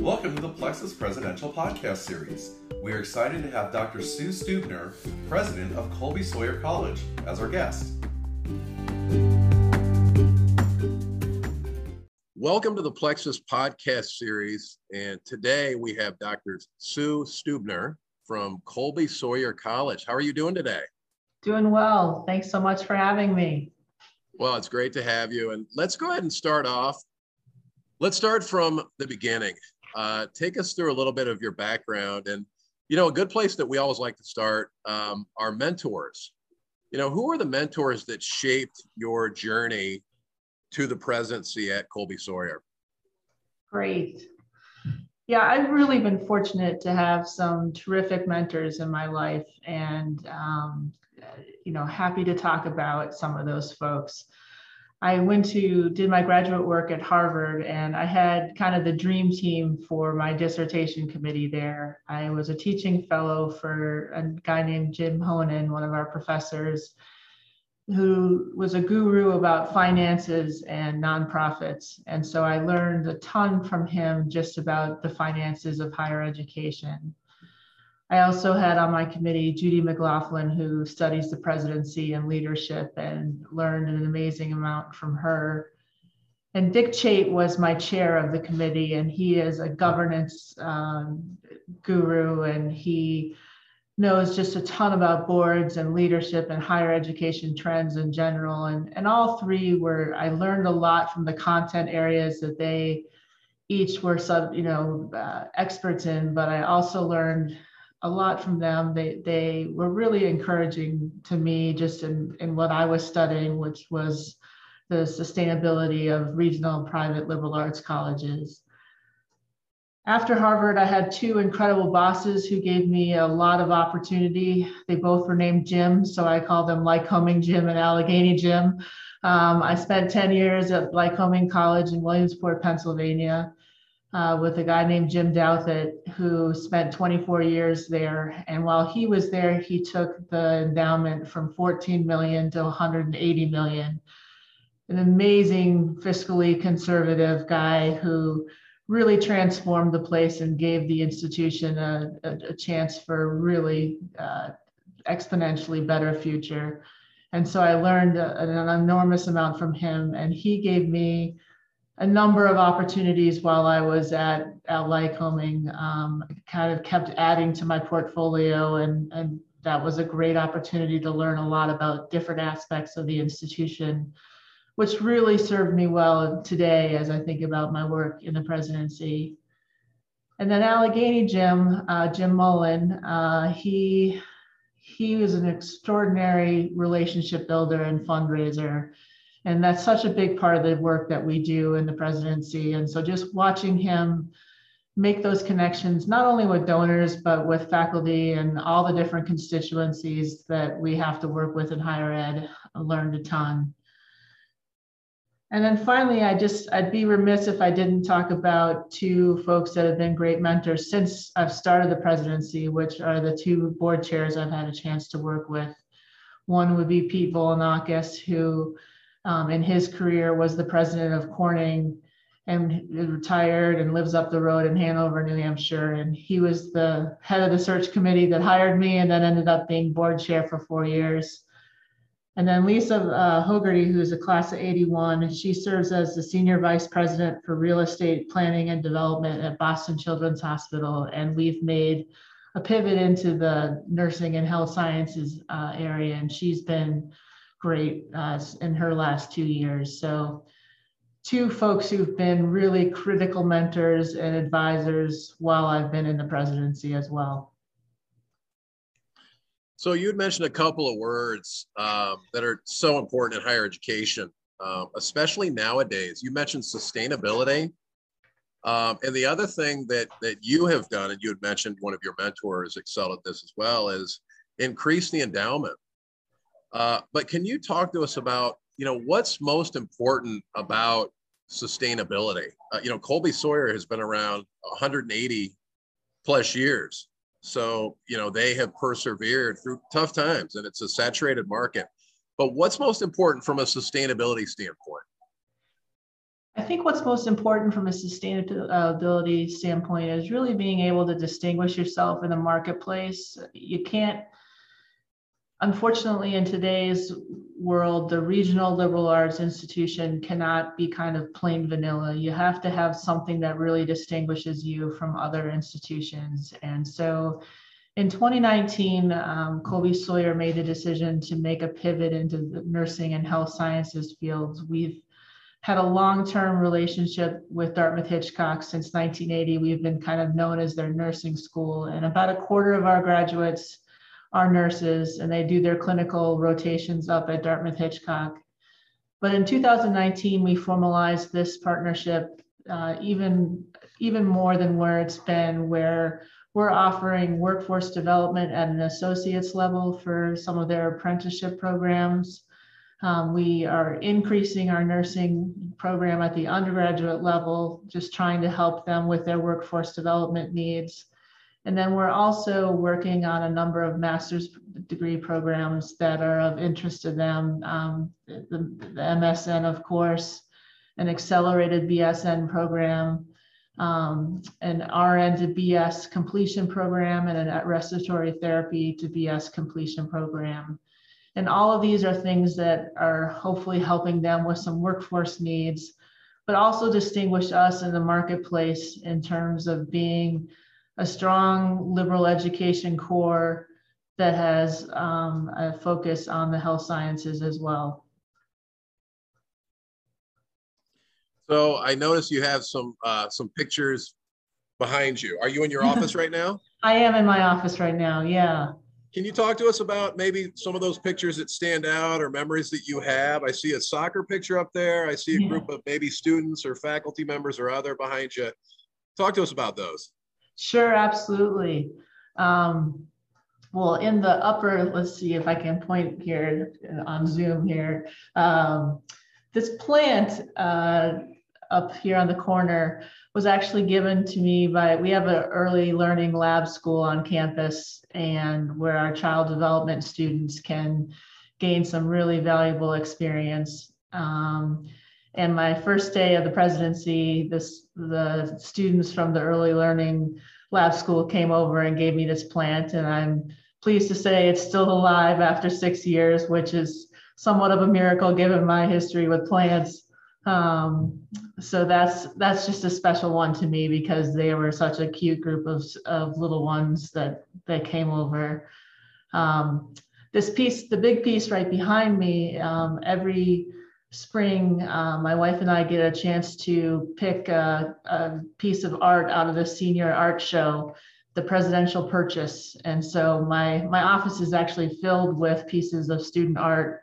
Welcome to the Plexuss Presidential Podcast Series. We are excited to have Dr. Sue Stuebner, president of Colby Sawyer College, as our guest. Welcome to the Plexuss Podcast Series. And today we have Dr. Sue Stuebner from Colby Sawyer College. How are you doing today? Doing well. Thanks so much for having me. Well, it's great to have you. And let's go ahead and start off. Let's start from the beginning. Uh, take us through a little bit of your background. And, you know, a good place that we always like to start um, are mentors. You know, who are the mentors that shaped your journey to the presidency at Colby Sawyer? Great. Yeah, I've really been fortunate to have some terrific mentors in my life, and um, you know, happy to talk about some of those folks. I went to did my graduate work at Harvard and I had kind of the dream team for my dissertation committee there. I was a teaching fellow for a guy named Jim Honan, one of our professors, who was a guru about finances and nonprofits. And so I learned a ton from him just about the finances of higher education. I also had on my committee Judy McLaughlin, who studies the presidency and leadership and learned an amazing amount from her. And Dick Chait was my chair of the committee, and he is a governance um, guru, and he knows just a ton about boards and leadership and higher education trends in general. And, and all three were, I learned a lot from the content areas that they each were sub, you know, uh, experts in, but I also learned a lot from them. They they were really encouraging to me just in, in what I was studying, which was the sustainability of regional and private liberal arts colleges. After Harvard, I had two incredible bosses who gave me a lot of opportunity. They both were named Jim, so I call them Lycoming Jim and Allegheny Jim. Um, I spent 10 years at Lycoming College in Williamsport, Pennsylvania uh, with a guy named Jim Douthit, who spent 24 years there. And while he was there, he took the endowment from 14 million to 180 million. An amazing fiscally conservative guy who really transformed the place and gave the institution a, a, a chance for really uh, exponentially better future. And so I learned an enormous amount from him, and he gave me a number of opportunities while I was at, at Lycoming. Um, kind of kept adding to my portfolio, and, and that was a great opportunity to learn a lot about different aspects of the institution, which really served me well today as I think about my work in the presidency. And then Allegheny Jim, uh, Jim Mullen, uh, he he was an extraordinary relationship builder and fundraiser and that's such a big part of the work that we do in the presidency. And so just watching him make those connections not only with donors but with faculty and all the different constituencies that we have to work with in higher ed I learned a ton. And then finally i just i'd be remiss if i didn't talk about two folks that have been great mentors since i've started the presidency which are the two board chairs i've had a chance to work with. One would be pete volanakis who um, in his career was the president of Corning and retired and lives up the road in Hanover, New Hampshire. And he was the head of the search committee that hired me and then ended up being board chair for four years. And then Lisa uh, Hogarty, who's a class of 81, she serves as the senior vice president for real estate planning and development at Boston Children's Hospital. And we've made a pivot into the nursing and health sciences uh, area. And she's been great uh, in her last two years. So, two folks who've been really critical mentors and advisors while I've been in the presidency as well. So, you'd mentioned a couple of words um, that are so important in higher education, um, especially nowadays. You mentioned sustainability. Um, and the other thing that that you have done, and you had mentioned one of your mentors excelled at this as well, is increase the endowment. Uh, but can you talk to us about, you know, what's most important about sustainability? Uh, you know, Colby Sawyer has been around 180 plus years. So, you know, they have persevered through tough times and it's a saturated market. But what's most important from a sustainability standpoint? I think what's most important from a sustainability standpoint is really being able to distinguish yourself in the marketplace. You can't, unfortunately, in today's world, the regional liberal arts institution cannot be kind of plain vanilla. You have to have something that really distinguishes you from other institutions. And so in 2019, um, Colby Sawyer made the decision to make a pivot into the nursing and health sciences fields. We've had a long-term relationship with Dartmouth Hitchcock since 1980. We've been kind of known as their nursing school, and about a quarter of our graduates are nurses, and they do their clinical rotations up at Dartmouth Hitchcock. But in 2019, we formalized this partnership uh, even even more than where it's been, where we're offering workforce development at an associate's level for some of their apprenticeship programs. Um, we are increasing our nursing program at the undergraduate level, just trying to help them with their workforce development needs. And then we're also working on a number of master's degree programs that are of interest to them. Um, the, the, MSN, of course, an accelerated BSN program, um, an RN to BS completion program, and a respiratory therapy to BS completion program. And all of these are things that are hopefully helping them with some workforce needs, but also distinguish us in the marketplace in terms of being a strong liberal education core that has um, a focus on the health sciences as well. So I notice you have some uh, some pictures behind you. Are you in your office right now? I am in my office right now. Yeah. Can you talk to us about maybe some of those pictures that stand out or memories that you have? I see a soccer picture up there. I see a group of maybe students or faculty members or other behind you. Talk to us about those. Sure, absolutely. Um, well, in the upper, let's see if I can point here on Zoom here. Um, this plant uh, up here on the corner was actually given to me by we have an early learning lab school on campus and where our child development students can gain some really valuable experience um, and my first day of the presidency this the students from the early learning lab school came over and gave me this plant and i'm pleased to say it's still alive after six years which is somewhat of a miracle given my history with plants um, so that's that's just a special one to me because they were such a cute group of, of little ones that that came over. Um, this piece, the big piece right behind me, um, every spring, uh, my wife and I get a chance to pick a, a, piece of art out of the senior art show, the presidential purchase. And so my my office is actually filled with pieces of student art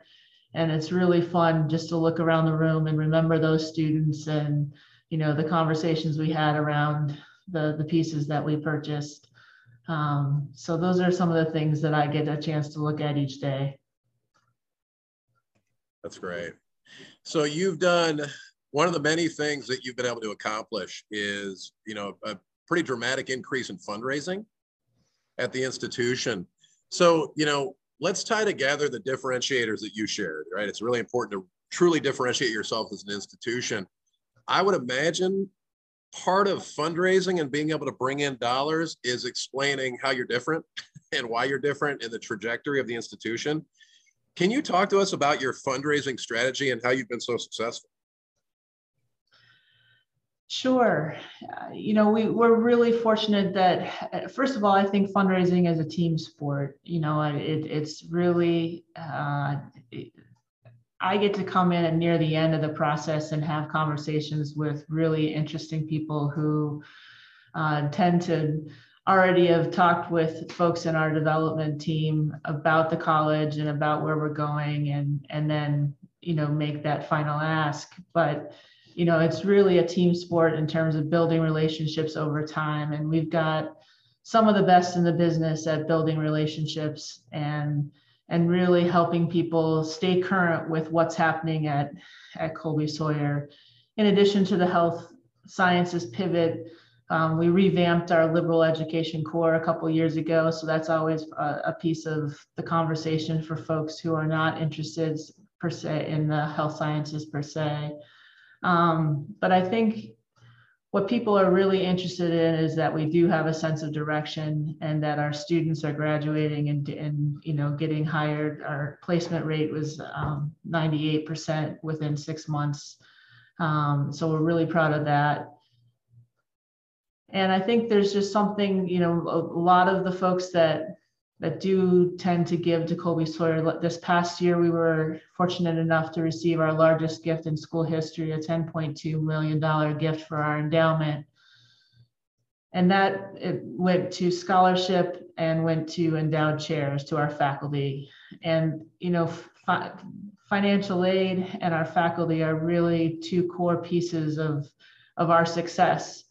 and it's really fun just to look around the room and remember those students and you know the conversations we had around the the pieces that we purchased. Um, so those are some of the things that i get a chance to look at each day. That's great so you've done one of the many things that you've been able to accomplish is you know a pretty dramatic increase in fundraising at the institution so you know let's tie together the differentiators that you shared, right? It's really important to truly differentiate yourself as an institution. I would imagine part of fundraising and being able to bring in dollars is explaining how you're different and why you're different in the trajectory of the institution. Can you talk to us about your fundraising strategy and how you've been so successful? Sure. Uh, you know, we, we're really fortunate that, uh, first of all, I think fundraising is a team sport. You know, it, it's really, uh, it, I get to come in near the end of the process and have conversations with really interesting people who uh, tend to already have talked with folks in our development team about the college and about where we're going and, and then, you know, make that final ask. But you know, it's really a team sport in terms of building relationships over time. And we've got some of the best in the business at building relationships and and really helping people stay current with what's happening at at Colby Sawyer. In addition to the health sciences pivot, um, we revamped our liberal education core a couple years ago, so that's always a, a, piece of the conversation for folks who are not interested per se in the health sciences per se. Um, but I think what people are really interested in is that we do have a sense of direction and that our students are graduating and, and you know getting hired. Our placement rate was um, 98% within six months. Um, so we're really proud of that and i think there's just something you know a, lot of the folks that that do tend to give to Colby Sawyer. This past year, we were fortunate enough to receive our largest gift in school history, a $10.2 million gift for our endowment. And that it went to scholarship and went to endowed chairs to our faculty. And, you know, fi- financial aid and our faculty are really two core pieces of, of our success.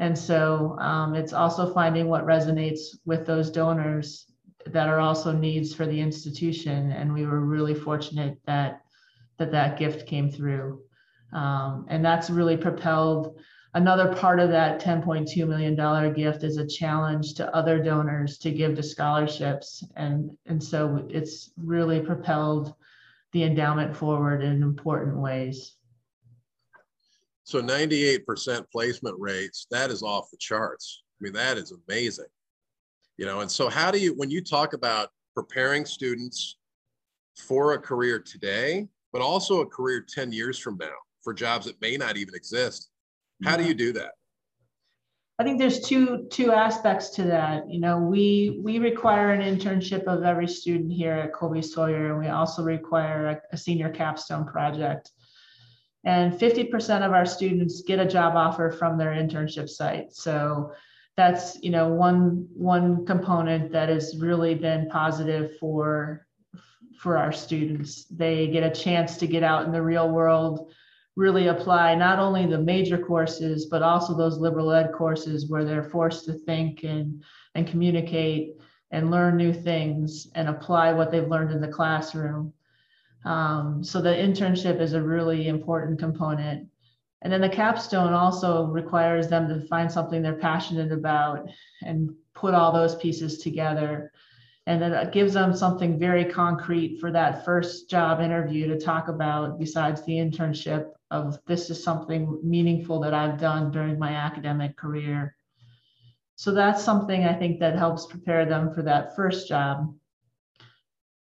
And so um, it's also finding what resonates with those donors that are also needs for the institution. And we were really fortunate that that, that gift came through. Um, and that's really propelled another part of that $10.2 million gift is a challenge to other donors to give to scholarships. And, and so it's really propelled the endowment forward in important ways. So 98% placement rates, that is off the charts. I mean, that is amazing. You know and so how do you when you talk about preparing students for a career today but also a career 10 years from now for jobs that may not even exist how do you do that? I think there's two two aspects to that. You know we we require an internship of every student here at colby sawyer and we also require a, a senior capstone project and 50% of our students get a job offer from their internship site. So that's you know one one component that has really been positive for for our students. They get a chance to get out in the real world really apply not only the major courses but also those liberal ed courses where they're forced to think and and communicate and learn new things and apply what they've learned in the classroom um, so the internship is a really important component and then the capstone also requires them to find something they're passionate about and put all those pieces together. And then it gives them something very concrete for that first job interview to talk about besides the internship of this is something meaningful that I've done during my academic career. So that's something I think that helps prepare them for that first job.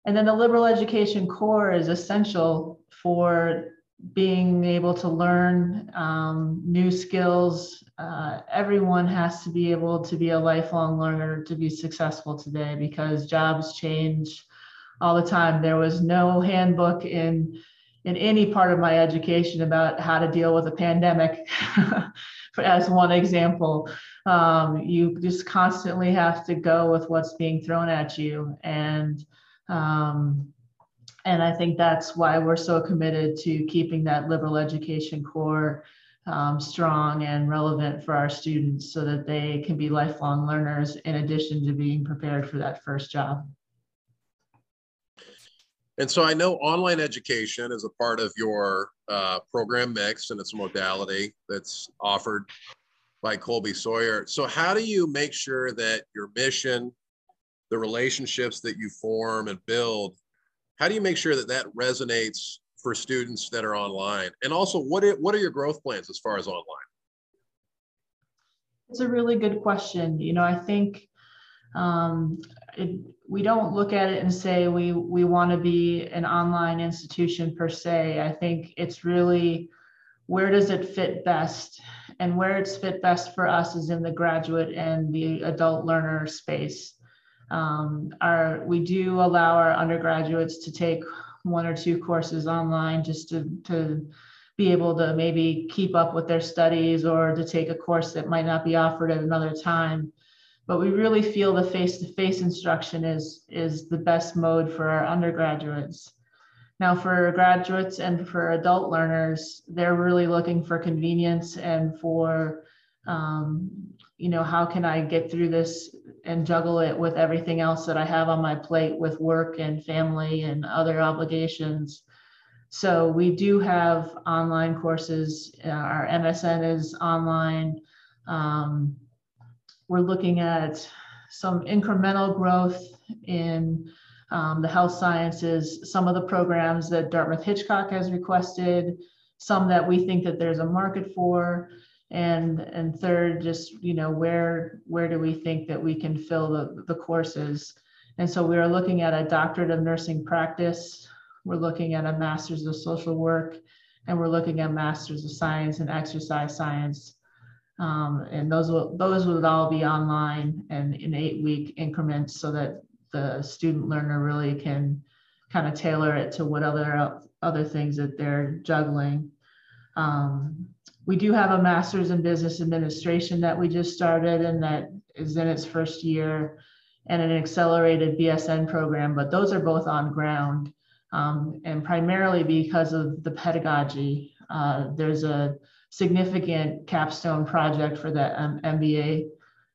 And then the liberal education core is essential for being able to learn um, new skills. Uh, everyone has to be able to be a lifelong learner to be successful today because jobs change all the time. There was no handbook in in any part of my education about how to deal with a pandemic. as one example, um, you just constantly have to go with what's being thrown at you, and um, and I think that's why we're so committed to keeping that liberal education core um, strong and relevant for our students so that they can be lifelong learners in addition to being prepared for that first job. And so I know online education is a part of your uh, program mix and it's modality that's offered by Colby Sawyer. So how do you make sure that your mission, the relationships that you form and build how do you make sure that that resonates for students that are online? And also, what are, what are your growth plans as far as online? It's a really good question. You know, I think um, it, we don't look at it and say we we want to be an online institution per se. I think it's really where does it fit best, and where it's fit best for us is in the graduate and the adult learner space. Um, our, we do allow our undergraduates to take one or two courses online just to, to be able to maybe keep up with their studies or to take a course that might not be offered at another time. But we really feel the face-to-face instruction is, is the best mode for our undergraduates. Now for graduates and for adult learners, they're really looking for convenience and for um, you know, how can I get through this and juggle it with everything else that I have on my plate with work and family and other obligations. So we do have online courses. Uh, our MSN is online. Um, we're looking at some incremental growth in um, the health sciences, some of the programs that Dartmouth Hitchcock has requested, some that we think that there's a market for, and and third, just you know where where do we think that we can fill the the courses. And so we are looking at a doctorate of nursing practice. We're looking at a master's of social work, and we're looking at masters of science and exercise science. Um, and those will those would all be online and in eight week increments so that the student learner really can kind of tailor it to what other other things that they're juggling. Um, we do have a master's in business administration that we just started and that is in its first year and an accelerated BSN program, but those are both on ground. Um, and primarily because of the pedagogy, uh, there's a significant capstone project for the um, MBA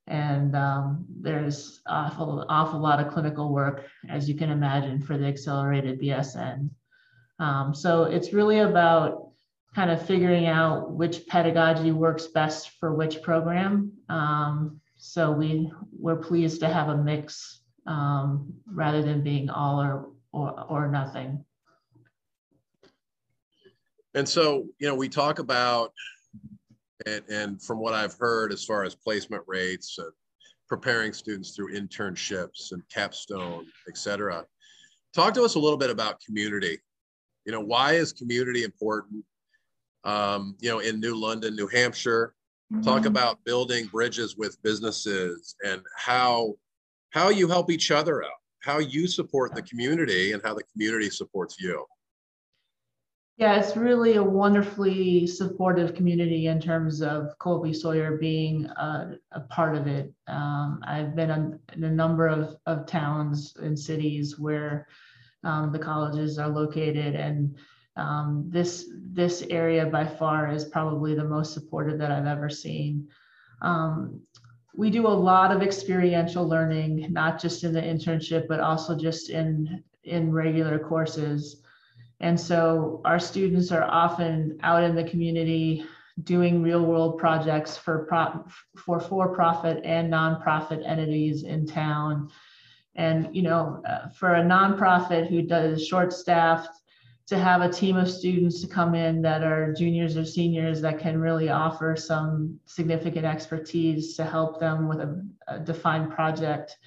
and um, there's awful awful lot of clinical work as you can imagine for the accelerated bsn um, so it's really about kind of figuring out which pedagogy works best for which program um, so we we're pleased to have a mix um, rather than being all or, or or nothing and so you know we talk about and, and from what I've heard, as far as placement rates and preparing students through internships and capstone, et cetera, talk to us a little bit about community. You know, why is community important? Um, you know, in New London, New Hampshire, mm-hmm. talk about building bridges with businesses and how how you help each other out, how you support the community, and how the community supports you. Yeah, it's really a wonderfully supportive community in terms of Colby Sawyer being a, a part of it. Um, I've been in, in, a number of, of towns and cities where um, the colleges are located, and um, this this area by far is probably the most supportive that I've ever seen. Um, we do a lot of experiential learning, not just in the internship, but also just in in regular courses. And so our students are often out in the community doing real world projects for pro- for for-profit and nonprofit entities in town. And you know, uh, for a nonprofit who does short staffed, to have a team of students to come in that are juniors or seniors that can really offer some significant expertise to help them with a, a defined project.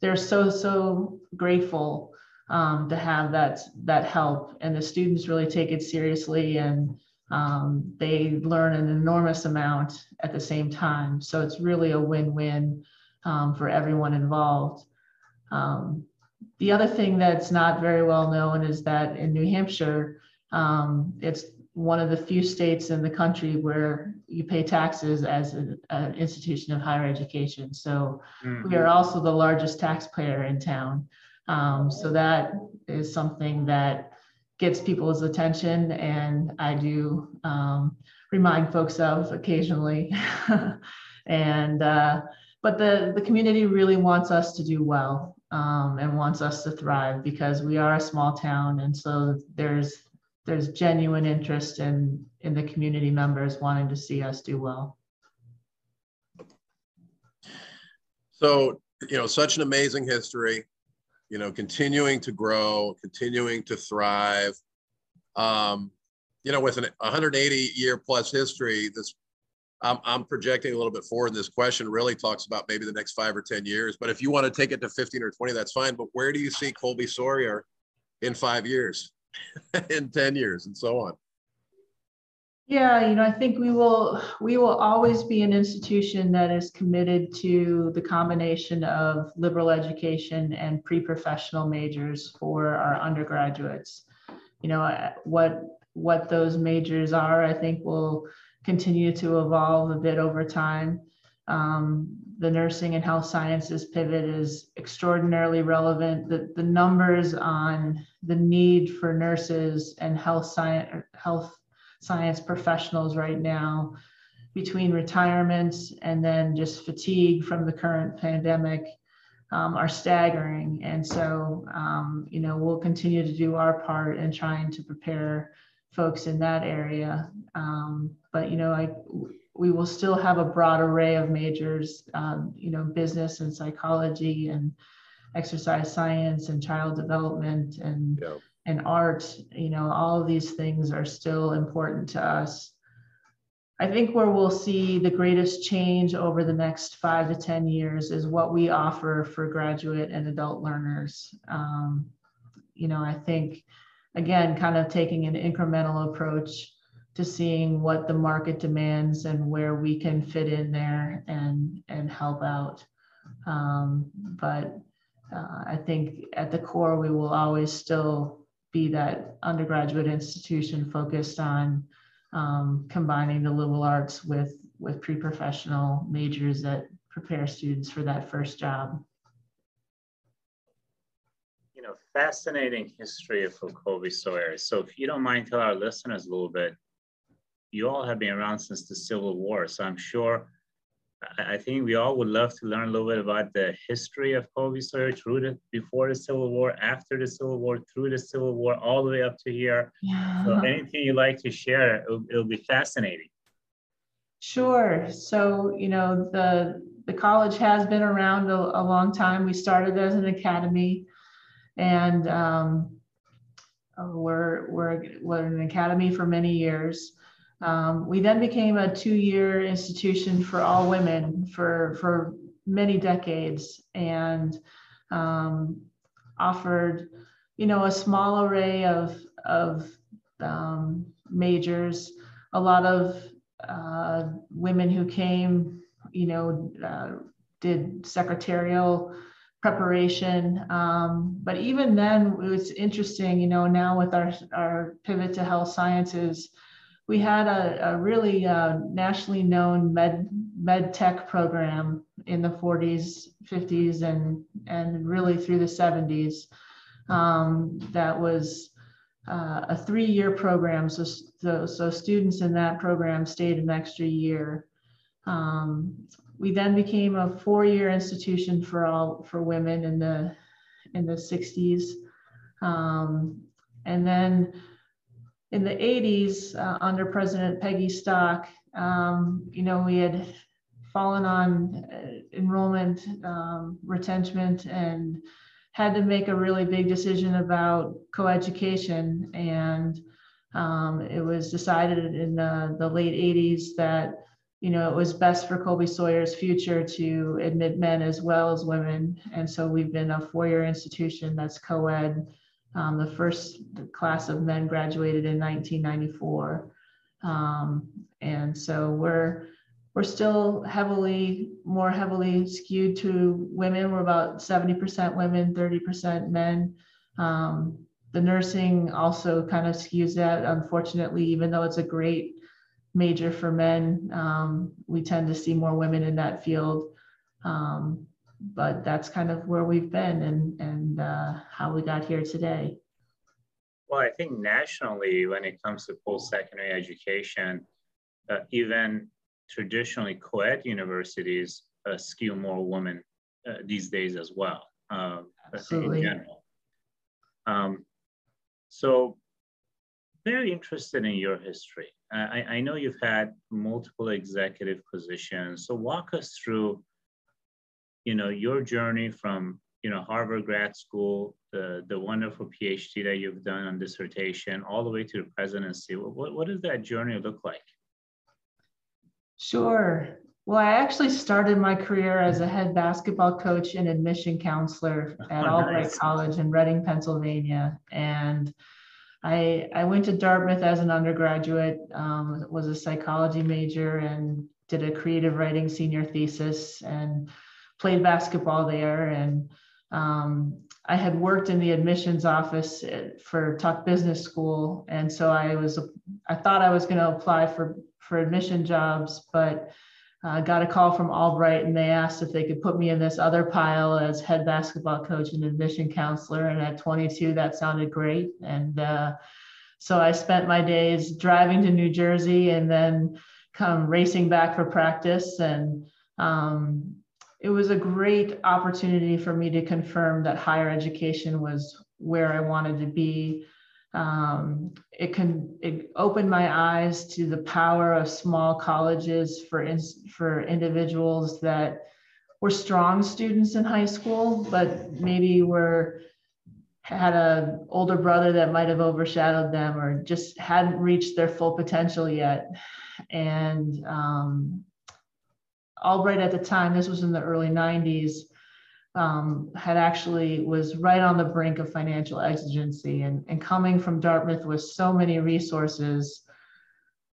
They're so so grateful um, to have that that help and the students really take it seriously and um, they learn an enormous amount at the same time so it's really a win-win um, for everyone involved um, the other thing that's not very well known is that in new hampshire um, it's one of the few states in the country where you pay taxes as an institution of higher education so mm-hmm. we are also the largest taxpayer in town um, so that is something that gets people's attention and I do um, remind folks of occasionally. and uh, but the, the community really wants us to do well um, and wants us to thrive because we are a small town and so there's there's genuine interest in in the community members wanting to see us do well. So, you know, such an amazing history you know, continuing to grow, continuing to thrive. Um, you know, with an 180 year plus history, this I'm, I'm projecting a little bit forward. This question really talks about maybe the next five or 10 years. But if you want to take it to 15 or 20, that's fine. But where do you see Colby Sawyer in five years, in 10 years, and so on? Yeah, you know, I think we will we will always be an institution that is committed to the combination of liberal education and pre-professional majors for our undergraduates. You know, what what those majors are, I think will continue to evolve a bit over time. Um, the nursing and health sciences pivot is extraordinarily relevant. The, the numbers on the need for nurses and health science health science professionals right now between retirements and then just fatigue from the current pandemic um, are staggering. And so, um, you know, we'll continue to do our part in trying to prepare folks in that area. Um, but, you know, I, we will still have a broad array of majors, um, you know, business and psychology and exercise science and child development and yeah and art, you know, all of these things are still important to us. I think where we'll see the greatest change over the next five to 10 years is what we offer for graduate and adult learners. Um, you know, I think, again, kind of taking an incremental approach to seeing what the market demands and where we can fit in there and, and help out. Um, but uh, I think at the core, we will always still be that undergraduate institution focused on um, combining the liberal arts with with pre-professional majors that prepare students for that first job. You know, fascinating history of Colby Sawyer. So if you don't mind, tell our listeners a little bit. You all have been around since the Civil War, so I'm sure I think we all would love to learn a little bit about the history of Colby Sawyer through the before the Civil War, after the Civil War, through the Civil War, all the way up to here. Yeah. So anything you'd like to share, it'll, it'll be fascinating. Sure. So you know the the college has been around a, a long time. We started as an academy, and um, we're we're we're an academy for many years. Um, we then became a two-year institution for all women for for many decades, and um, offered, you know, a small array of of um, majors. A lot of uh, women who came, you know, uh, did secretarial preparation. Um, but even then, it was interesting, you know, now with our, our pivot to health sciences, we had a, a really uh, nationally known med med tech program in the 40s, 50s, and and really through the 70s. Um, that was uh, a three-year program, so, so, so students in that program stayed an extra year. Um, we then became a four-year institution for all for women in the in the 60s, um, and then in the 80s uh, under President Peggy Stock, um, you know, we had fallen on uh, enrollment um, retention and had to make a really big decision about coeducation. And um, it was decided in the, the late 80s that you know, it was best for Colby Sawyer's future to admit men as well as women. And so we've been a four-year institution that's co-ed um, the first class of men graduated in 1994. Um, and so we're we're still heavily more heavily skewed to women. We're about 70% women, 30% men. Um, the nursing also kind of skews that. Unfortunately, even though it's a great major for men, um, we tend to see more women in that field. Um, but that's kind of where we've been and and uh, how we got here today. Well, I think nationally, when it comes to post-secondary education, uh, even traditionally co-ed universities uh, skew more women uh, these days as well. Um, Absolutely. In general. Um, so, very interested in your history. Uh, I, I know you've had multiple executive positions. So, walk us through you know, your journey from, you know, Harvard grad school, the, the wonderful PhD that you've done on dissertation, all the way to the presidency. What, what does that journey look like? Sure. Well, I actually started my career as a head basketball coach and admission counselor at oh, Albright nice. College in Reading, Pennsylvania. And I, I went to Dartmouth as an undergraduate, um, was a psychology major, and did a creative writing senior thesis. And played basketball there and um, I had worked in the admissions office for Tuck Business School, and so I was I thought I was going to apply for for admission jobs, but uh, got a call from Albright, and they asked if they could put me in this other pile as head basketball coach and admission counselor. And at 22, that sounded great, and uh, so I spent my days driving to New Jersey and then come racing back for practice and um, it was a great opportunity for me to confirm that higher education was where I wanted to be. Um, it can it opened my eyes to the power of small colleges for in, for individuals that were strong students in high school, but maybe were had a older brother that might have overshadowed them or just hadn't reached their full potential yet. And um, albright at the time this was in the early 90s um, had actually was right on the brink of financial exigency and, and coming from dartmouth with so many resources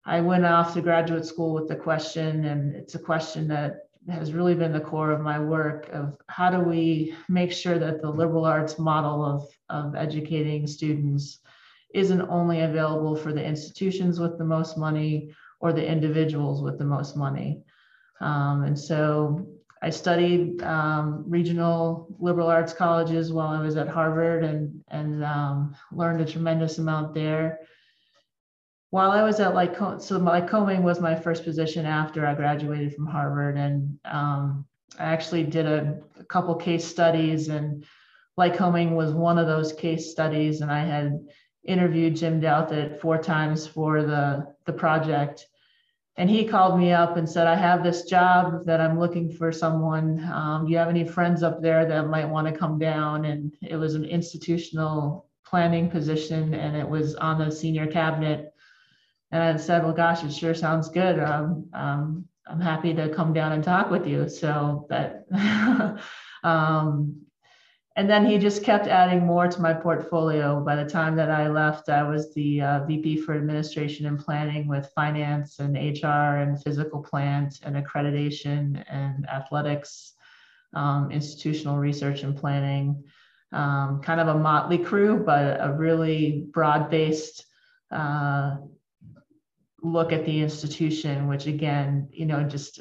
i went off to graduate school with the question and it's a question that has really been the core of my work of how do we make sure that the liberal arts model of, of educating students isn't only available for the institutions with the most money or the individuals with the most money. Um, and so I studied um, regional liberal arts colleges while I was at Harvard and, and um, learned a tremendous amount there. While I was at Lycoming, so Lycoming was my first position after I graduated from Harvard, and um, I actually did a, a, couple case studies, and Lycoming was one of those case studies, and I had interviewed Jim Douthit four times for the the project, and he called me up and said, "I have this job that I'm looking for someone. Um, do you have any friends up there that might want to come down?" And it was an institutional planning position, and it was on the senior cabinet and I said, well, gosh, it sure sounds good. Um, um, I'm happy to come down and talk with you. So that, um, and then he just kept adding more to my portfolio. By the time that I left, I was the uh, VP for administration and planning with finance and HR and physical plant and accreditation and athletics, um, institutional research and planning. Um, kind of a motley crew, but a really broad based uh, look at the institution, which again, you know, just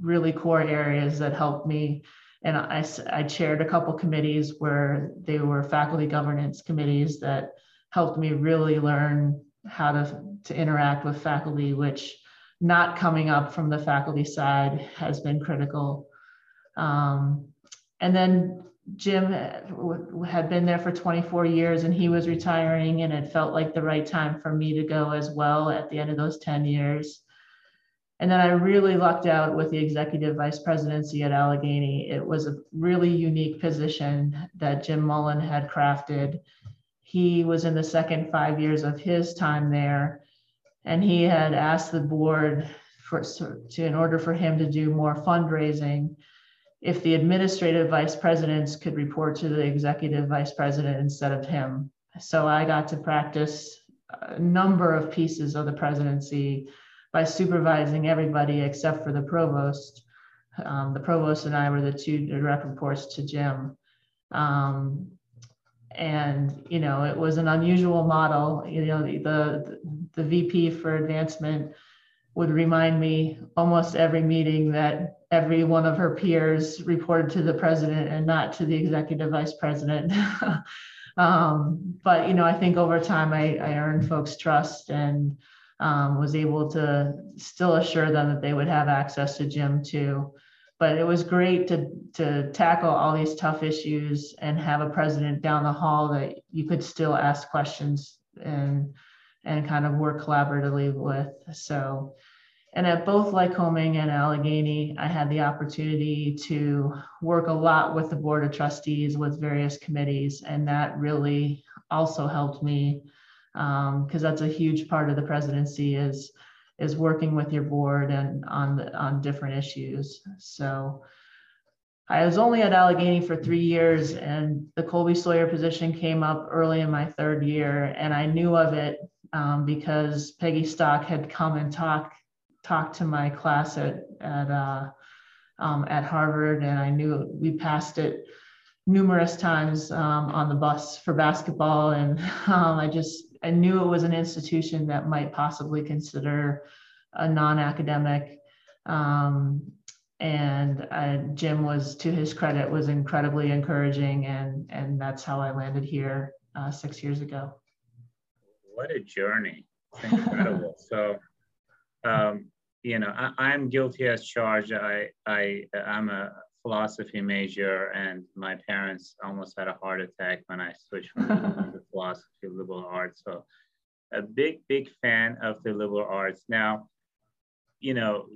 really core areas that helped me. And I, I chaired a couple committees where they were faculty governance committees that helped me really learn how to, to interact with faculty, which not coming up from the faculty side has been critical. Um, and then Jim had been there for 24 years and he was retiring, and it felt like the right time for me to go as well at the end of those 10 years. And then I really lucked out with the executive vice presidency at Allegheny. It was a really unique position that Jim Mullen had crafted. He was in the second five years of his time there, and he had asked the board for to in order for him to do more fundraising if the administrative vice presidents could report to the executive vice president instead of him. So I got to practice a number of pieces of the presidency by supervising everybody except for the provost. Um, the provost and I were the two direct reports to Jim. Um, and you know, it was an unusual model. You know, the the, the VP for advancement would remind me almost every meeting that every one of her peers reported to the president and not to the executive vice president. um, but you know, I think over time I, I earned folks' trust and um, was able to still assure them that they would have access to Jim too. But it was great to to tackle all these tough issues and have a president down the hall that you could still ask questions and and kind of work collaboratively with. So and at both Lycoming and Allegheny, I had the opportunity to work a lot with the Board of Trustees, with various committees, and that really also helped me because um, that's a huge part of the presidency is is working with your board and on the, on different issues. So I was only at Allegheny for three years, and the Colby Sawyer position came up early in my third year, and I knew of it um, because Peggy Stock had come and talked talked to my class at at uh, um, at Harvard, and I knew we passed it numerous times um, on the bus for basketball, and um, I just I knew it was an institution that might possibly consider a non-academic. Um, and uh, Jim was, to his credit, was incredibly encouraging, and and that's how I landed here uh, six years ago. What a journey! It's incredible. so, um, you know, I, am guilty as charged. I, I, I'm a philosophy major, and my parents almost had a heart attack when I switched from the philosophy to liberal arts. So, a big, big fan of the liberal arts. Now, you know,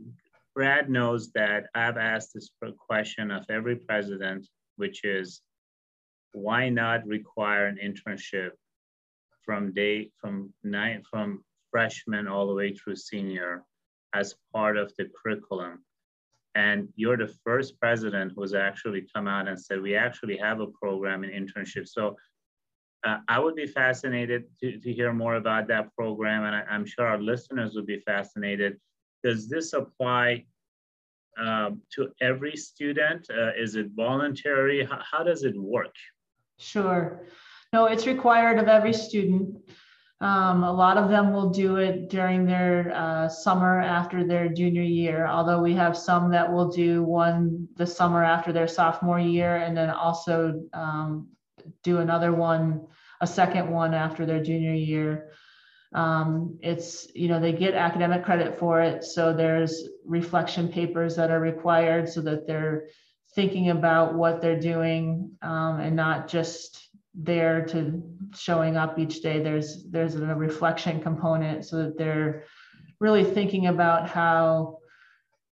Brad knows that I've asked this question of every president, which is, why not require an internship from day from nine from freshman all the way through senior as part of the curriculum and you're the first president who's actually come out and said we actually have a program in internship. So uh, i would be fascinated to, to hear more about that program and I, am sure our listeners would be fascinated. Does this apply um, to every student? Uh, is it voluntary? How, how does it work? Sure. No, it's required of every student. Um, a lot of them will do it during their uh, summer after their junior year, although we have some that will do one the summer after their sophomore year and then also um, do another one, a second one after their junior year. Um, it's, you know, they get academic credit for it. So there's reflection papers that are required so that they're thinking about what they're doing um, and not just there to showing up each day there's there's a reflection component so that they're really thinking about how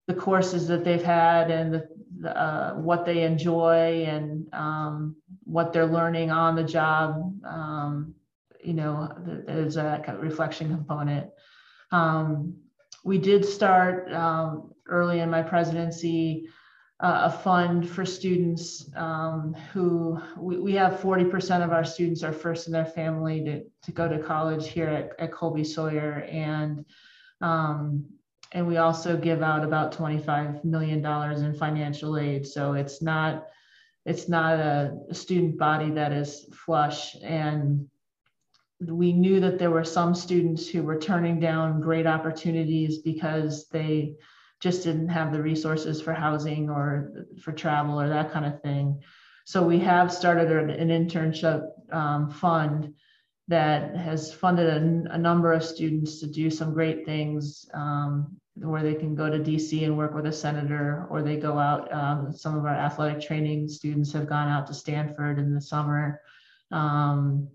the courses that they've had and the, the, uh, what they enjoy and um, what they're learning on the job um, you know there's a reflection component. Um, we did start um, early in my presidency uh, a fund for students um, who we, we have 40% of our students are first in their family to, to go to college here at, at Colby Sawyer. And, um, and we also give out about $25 million in financial aid. So it's not, it's not a student body that is flush. And we knew that there were some students who were turning down great opportunities because they, just didn't have the resources for housing or for travel or that kind of thing. So we have started an internship um, fund that has funded a, a, number of students to do some great things um, where they can go to DC and work with a senator, or they go out. Um, some of our athletic training students have gone out to Stanford in the summer. Um,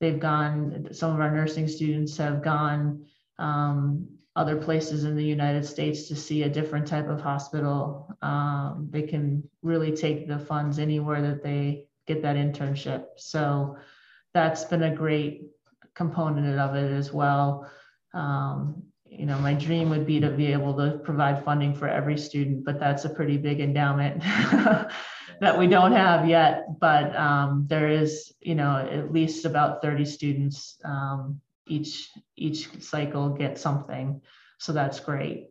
they've gone, some of our nursing students have gone um, other places in the United States to see a different type of hospital. Um, they can really take the funds anywhere that they get that internship. So that's been a great component of it as well. Um, you know, my dream would be to be able to provide funding for every student, but that's a pretty big endowment that we don't have yet. But um, there is, you know, at least about 30 students um, each each cycle get something. So that's great.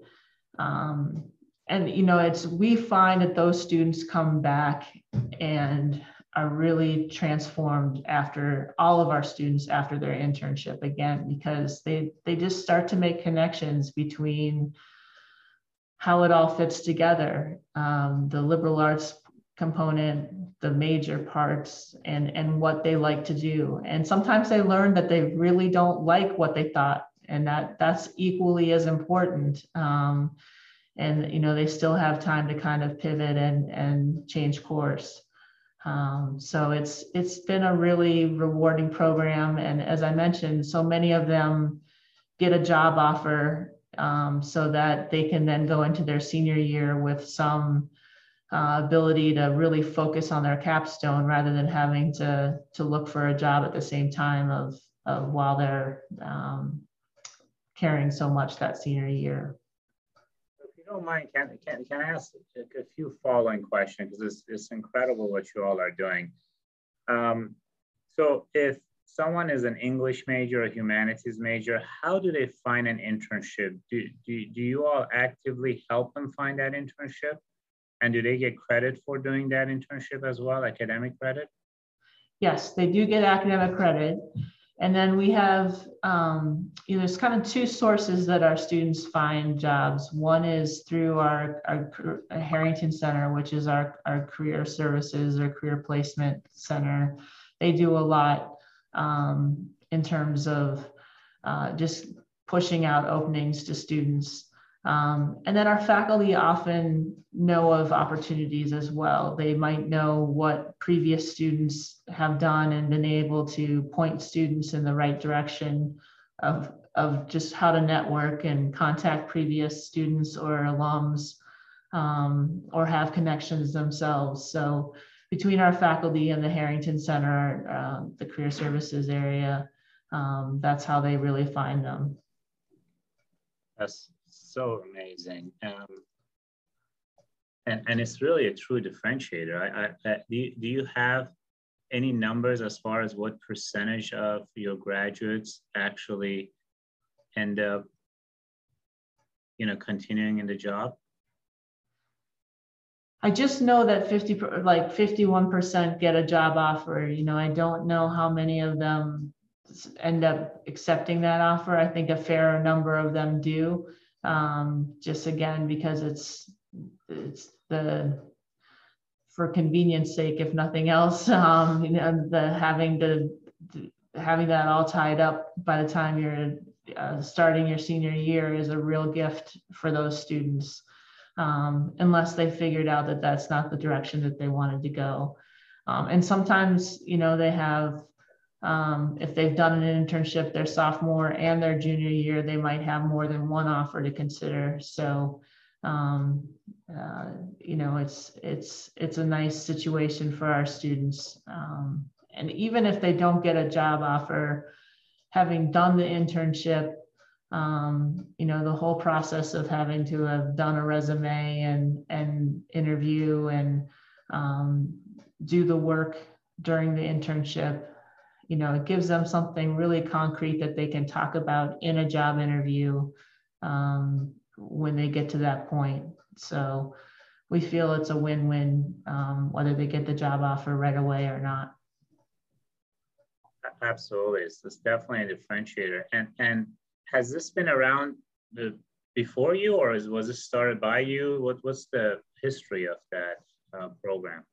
Um, and you know it's we find that those students come back and are really transformed after all of our students after their internship again because they they just start to make connections between how it all fits together. Um, the liberal arts component the major parts and and what they like to do. And sometimes they learn that they really don't like what they thought and that that's equally as important. Um, and you know they still have time to kind of pivot and and change course. Um, so it's it's been a really rewarding program and as i mentioned so many of them get a job offer um, so that they can then go into their senior year with some uh, ability to really focus on their capstone rather than having to to look for a job at the same time of, of while they're um, carrying so much that senior year. If you don't mind, can, can, can I ask a few following questions because it's, it's incredible what you all are doing. Um, so if someone is an English major, a humanities major, how do they find an internship? Do, do, do you all actively help them find that internship? And do they get credit for doing that internship as well, academic credit? Yes, they do get academic credit. And then we have, um, you know, there's kind of two sources that our students find jobs. One is through our, our Harrington Center, which is our, our career services or career placement center. They do a lot um, in terms of uh, just pushing out openings to students. Um, and then our faculty often know of opportunities as well. They might know what previous students have done and been able to point students in the right direction of, of just how to network and contact previous students or alums um, or have connections themselves. So between our faculty and the Harrington Center, uh, the career services area, um, that's how they really find them. That's so amazing. Um, and, and it's really a true differentiator. I, I, do, you, do you have any numbers as far as what percentage of your graduates actually end up, you know, continuing in the job? I just know that 50, like 51% get a job offer. You know, I don't know how many of them end up accepting that offer. I think a fair number of them do. Um, just again, because it's, it's the, for convenience sake, if nothing else, um, you know, the having to, having that all tied up by the time you're uh, starting your senior year is a real gift for those students um, unless they figured out that that's not the direction that they wanted to go. Um, and sometimes, you know, they have, um, if they've done an internship their sophomore and their junior year, they might have more than one offer to consider. So, um, uh, you know, it's it's it's a nice situation for our students. Um, and even if they don't get a job offer, having done the internship um, you know, the whole process of having to have done a resume and and interview and um, do the work during the internship, you know, it gives them something really concrete that they can talk about in a job interview um, when they get to that point. So we feel it's a win-win um, whether they get the job offer right away or not. Absolutely, it's, it's definitely a differentiator, and and has this been around the, before you or is, was it started by you? What, what's the history of that uh, program?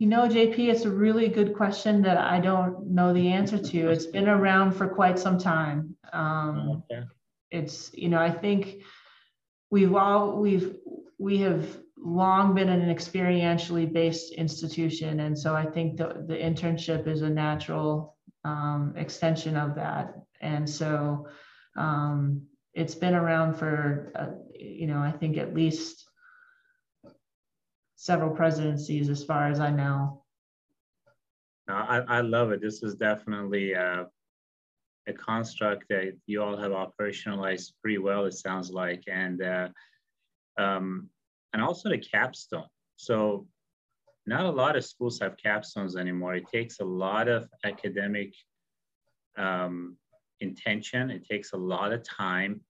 You know, JP, it's a really good question that I don't know the answer to. It's been around for quite some time. Um, okay. It's, you know, I think we've all, we've, we have long been an experientially based institution. And so I think the, the internship is a natural um, extension of that. And so um, it's been around for, uh, you know, I think at least several presidencies as far as I know. No, I, I love it. This is definitely uh, a construct that you all have operationalized pretty well, it sounds like. And, uh, um, and also the capstone. So not a lot of schools have capstones anymore. It takes a lot of academic um, intention. It takes a lot of time.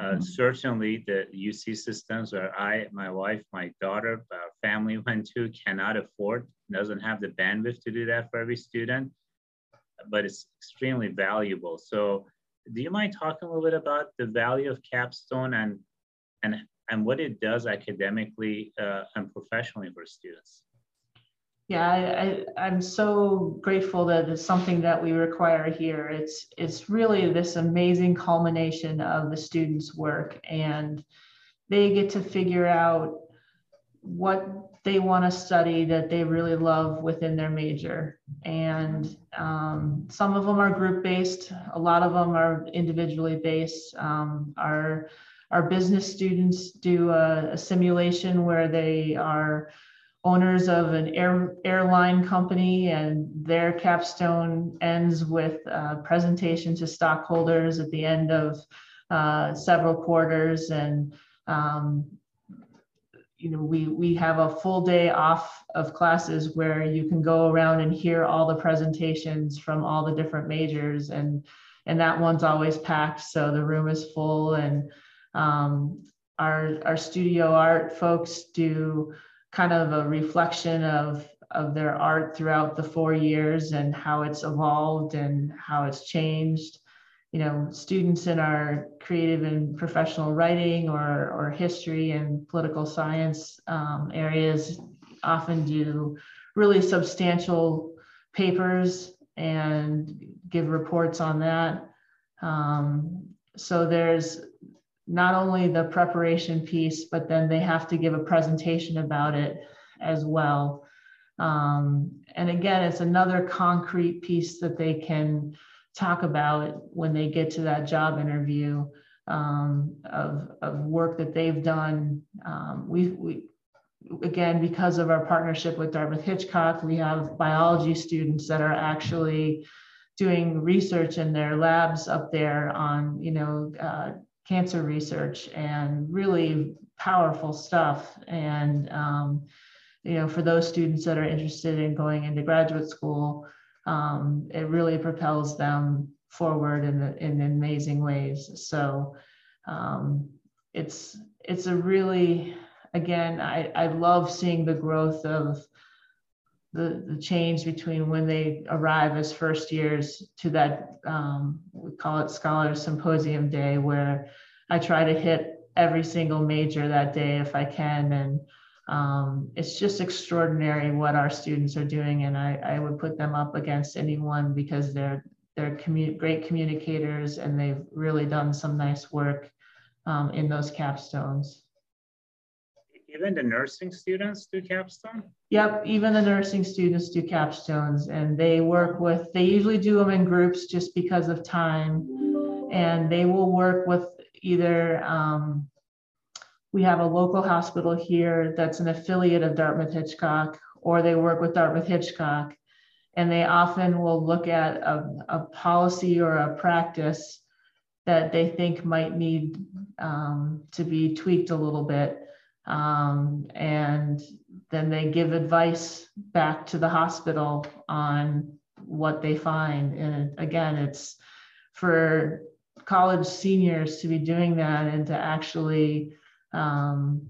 Uh, mm-hmm. certainly, the UC systems where I, my wife, my daughter, our family went to cannot afford, doesn't have the bandwidth to do that for every student, but it's extremely valuable. So, do you mind talking a little bit about the value of capstone and and and what it does academically uh, and professionally for students? Yeah I, I am so grateful that it's something that we require here. It's it's really this amazing culmination of the students work and they get to figure out what they want to study that they really love within their major. And um, some of them are group based a lot of them are individually based. Um, our our business students do a, a simulation where they are owners of an air, airline company and their capstone ends with a presentation to stockholders at the end of uh, several quarters and um, you know we we have a full day off of classes where you can go around and hear all the presentations from all the different majors and and that one's always packed so the room is full and um, our our studio art folks do kind of a reflection of of their art throughout the four years and how it's evolved and how it's changed. You know, students in our creative and professional writing or, or history and political science um, areas often do really substantial papers and give reports on that. Um, so there's not only the preparation piece, but then they have to give a presentation about it as well. Um, and again, it's another concrete piece that they can talk about when they get to that job interview um, of, of work that they've done. Um, we, we, again, because of our partnership with Dartmouth Hitchcock, we have biology students that are actually doing research in their labs up there on, you know, uh, cancer research and really powerful stuff. And, um, you know, for those students that are interested in going into graduate school, um, it really propels them forward in, in amazing ways. So um, it's it's a really again I, I love seeing the growth of the, the change between when they arrive as first years to that um, we call it Scholars Symposium Day where I try to hit every single major that day if I can and um, it's just extraordinary what our students are doing and I, I would put them up against anyone because they're they're commu- great communicators and they've really done some nice work um, in those capstones. Even the nursing students do capstone? Yep, even the nursing students do capstones and they work with, they usually do them in groups just because of time. And they will work with either, um, we have a local hospital here that's an affiliate of Dartmouth Hitchcock, or they work with Dartmouth Hitchcock. And they often will look at a, a policy or a practice that they think might need um, to be tweaked a little bit. Um, and then they give advice back to the hospital on what they find. And again, it's for college seniors to be doing that and to actually um,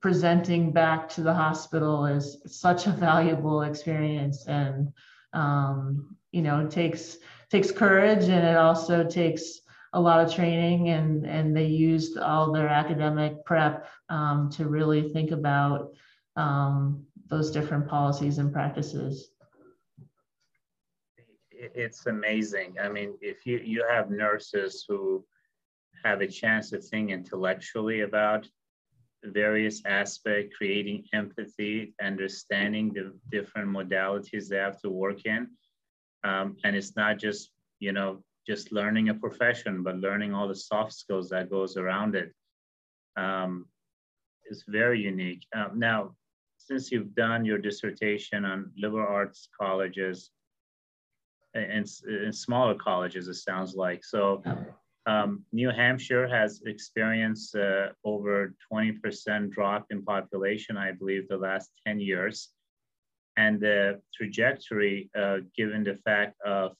presenting back to the hospital is such a valuable experience and um, you know takes takes courage and it also takes a lot of training and and they used all their academic prep um, to really think about um, those different policies and practices. It's amazing. I mean if you you have nurses who have a chance to think intellectually about various aspects creating empathy understanding the different modalities they have to work in um, and it's not just you know just learning a profession, but learning all the soft skills that goes around it um, is very unique. Um, now, since you've done your dissertation on liberal arts colleges and, and smaller colleges, it sounds like. So um, New Hampshire has experienced uh, over 20% drop in population, I believe, the last 10 years. And the trajectory, uh, given the fact of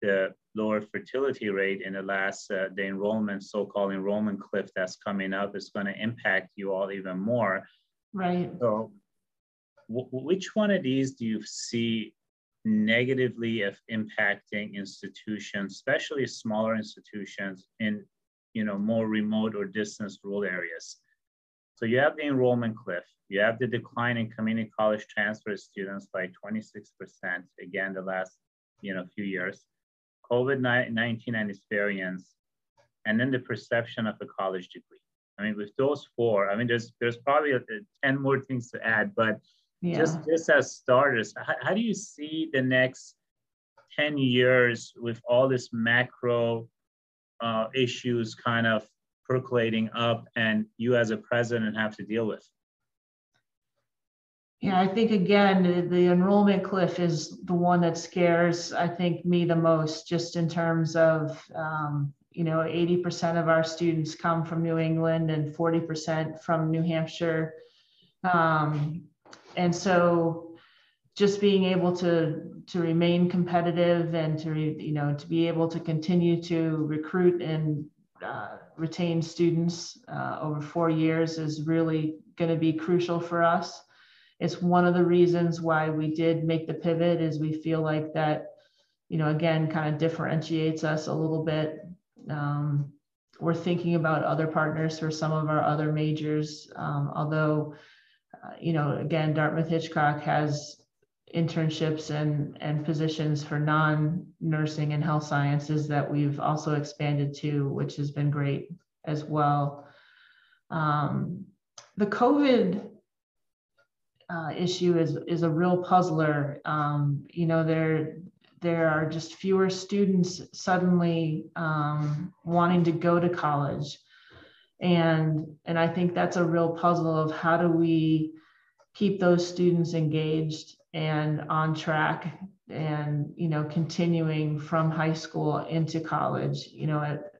the lower fertility rate in the last, uh, the enrollment, so-called enrollment cliff that's coming up is going to impact you all even more. Right. So which one of these do you see negatively of impacting institutions, especially smaller institutions in, you know, more remote or distant rural areas? So you have the enrollment cliff, you have the decline in community college transfer students by 26%, again, the last, you know, few years. COVID-19 and variants, and then the perception of a college degree. I mean, with those four, I mean, there's there's probably a, a 10 more things to add, but yeah. just, just as starters, how, how do you see the next 10 years with all this macro uh, issues kind of percolating up and you as a president have to deal with? Yeah, I think again, the, enrollment cliff is the one that scares, I think, me the most, just in terms of, um, you know, 80% of our students come from New England and 40% from New Hampshire. Um, and so just being able to to remain competitive and to you know to be able to continue to recruit and uh, retain students uh, over four years is really going to be crucial for us it's one of the reasons why we did make the pivot is we feel like that you know again kind of differentiates us a little bit. Um, we're thinking about other partners for some of our other majors um, although uh, you know again dartmouth hitchcock has internships and and positions for non-nursing and health sciences that we've also expanded to which has been great as well. Um, the covid uh, issue is is a real puzzler. Um, you know, there there are just fewer students suddenly um, wanting to go to college, and and i think that's a real puzzle of how do we keep those students engaged and on track and you know continuing from high school into college you know at,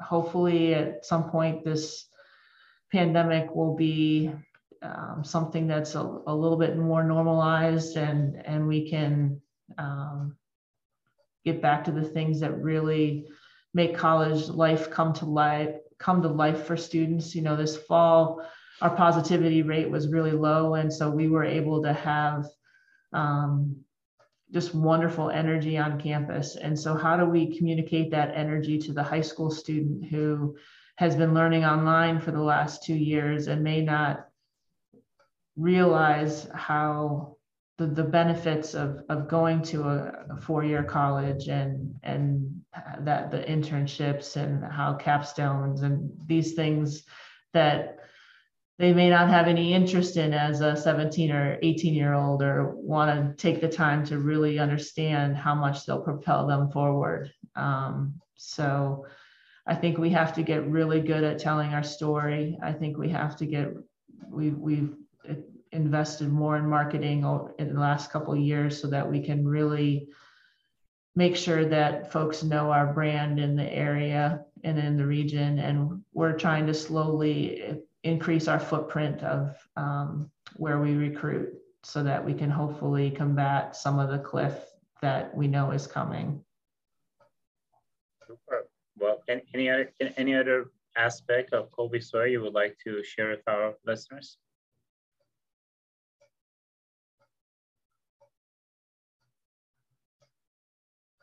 hopefully at some point this pandemic will be um, something that's a, a, little bit more normalized and and we can um, get back to the things that really make college life come to life come to life for students. You know this fall our positivity rate was really low and so we were able to have um, just wonderful energy on campus. And so how do we communicate that energy to the high school student who has been learning online for the last two years and may not realize how the, the benefits of, of going to a, a four-year college and and that the internships and how capstones and these things that they may not have any interest in as a 17 or 18 year old or want to take the time to really understand how much they'll propel them forward. Um, so i think we have to get really good at telling our story. I think we have to get we, we've invested more in marketing in the last couple of years so that we can really make sure that folks know our brand in the area and in the region. And we're trying to slowly increase our footprint of um, where we recruit so that we can hopefully combat some of the cliff that we know is coming. Well, any other any other aspect of Colby Sawyer you would like to share with our listeners?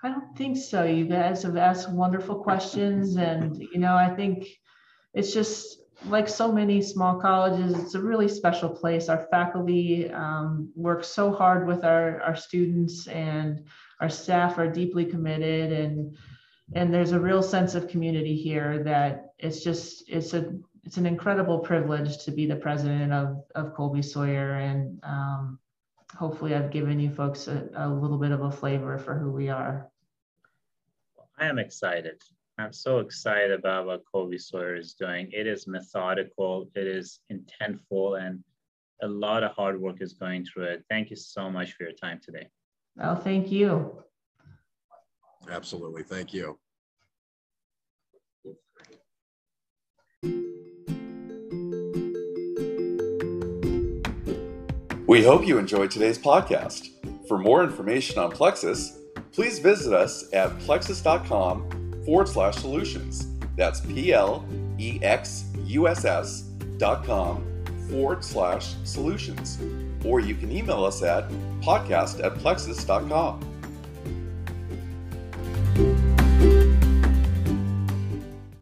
I don't think so. You guys have asked wonderful questions, and you know, I think it's just like so many small colleges. It's a really special place. Our faculty um, work so hard with our our students, and our staff are deeply committed, and and there's a real sense of community here that it's just it's a it's an incredible privilege to be the president of of Colby Sawyer, and um, hopefully I've given you folks a, a little bit of a flavor for who we are. I am excited. I'm so excited about what Colby Sawyer is doing. It is methodical, it is intentful, and a lot of hard work is going through it. Thank you so much for your time today. Oh, thank you. Absolutely. Thank you. We hope you enjoyed today's podcast. For more information on Plexuss, please visit us at plexuss.com forward slash solutions. That's P L E X U S S dot com forward slash solutions. Or you can email us at podcast at plexuss.com.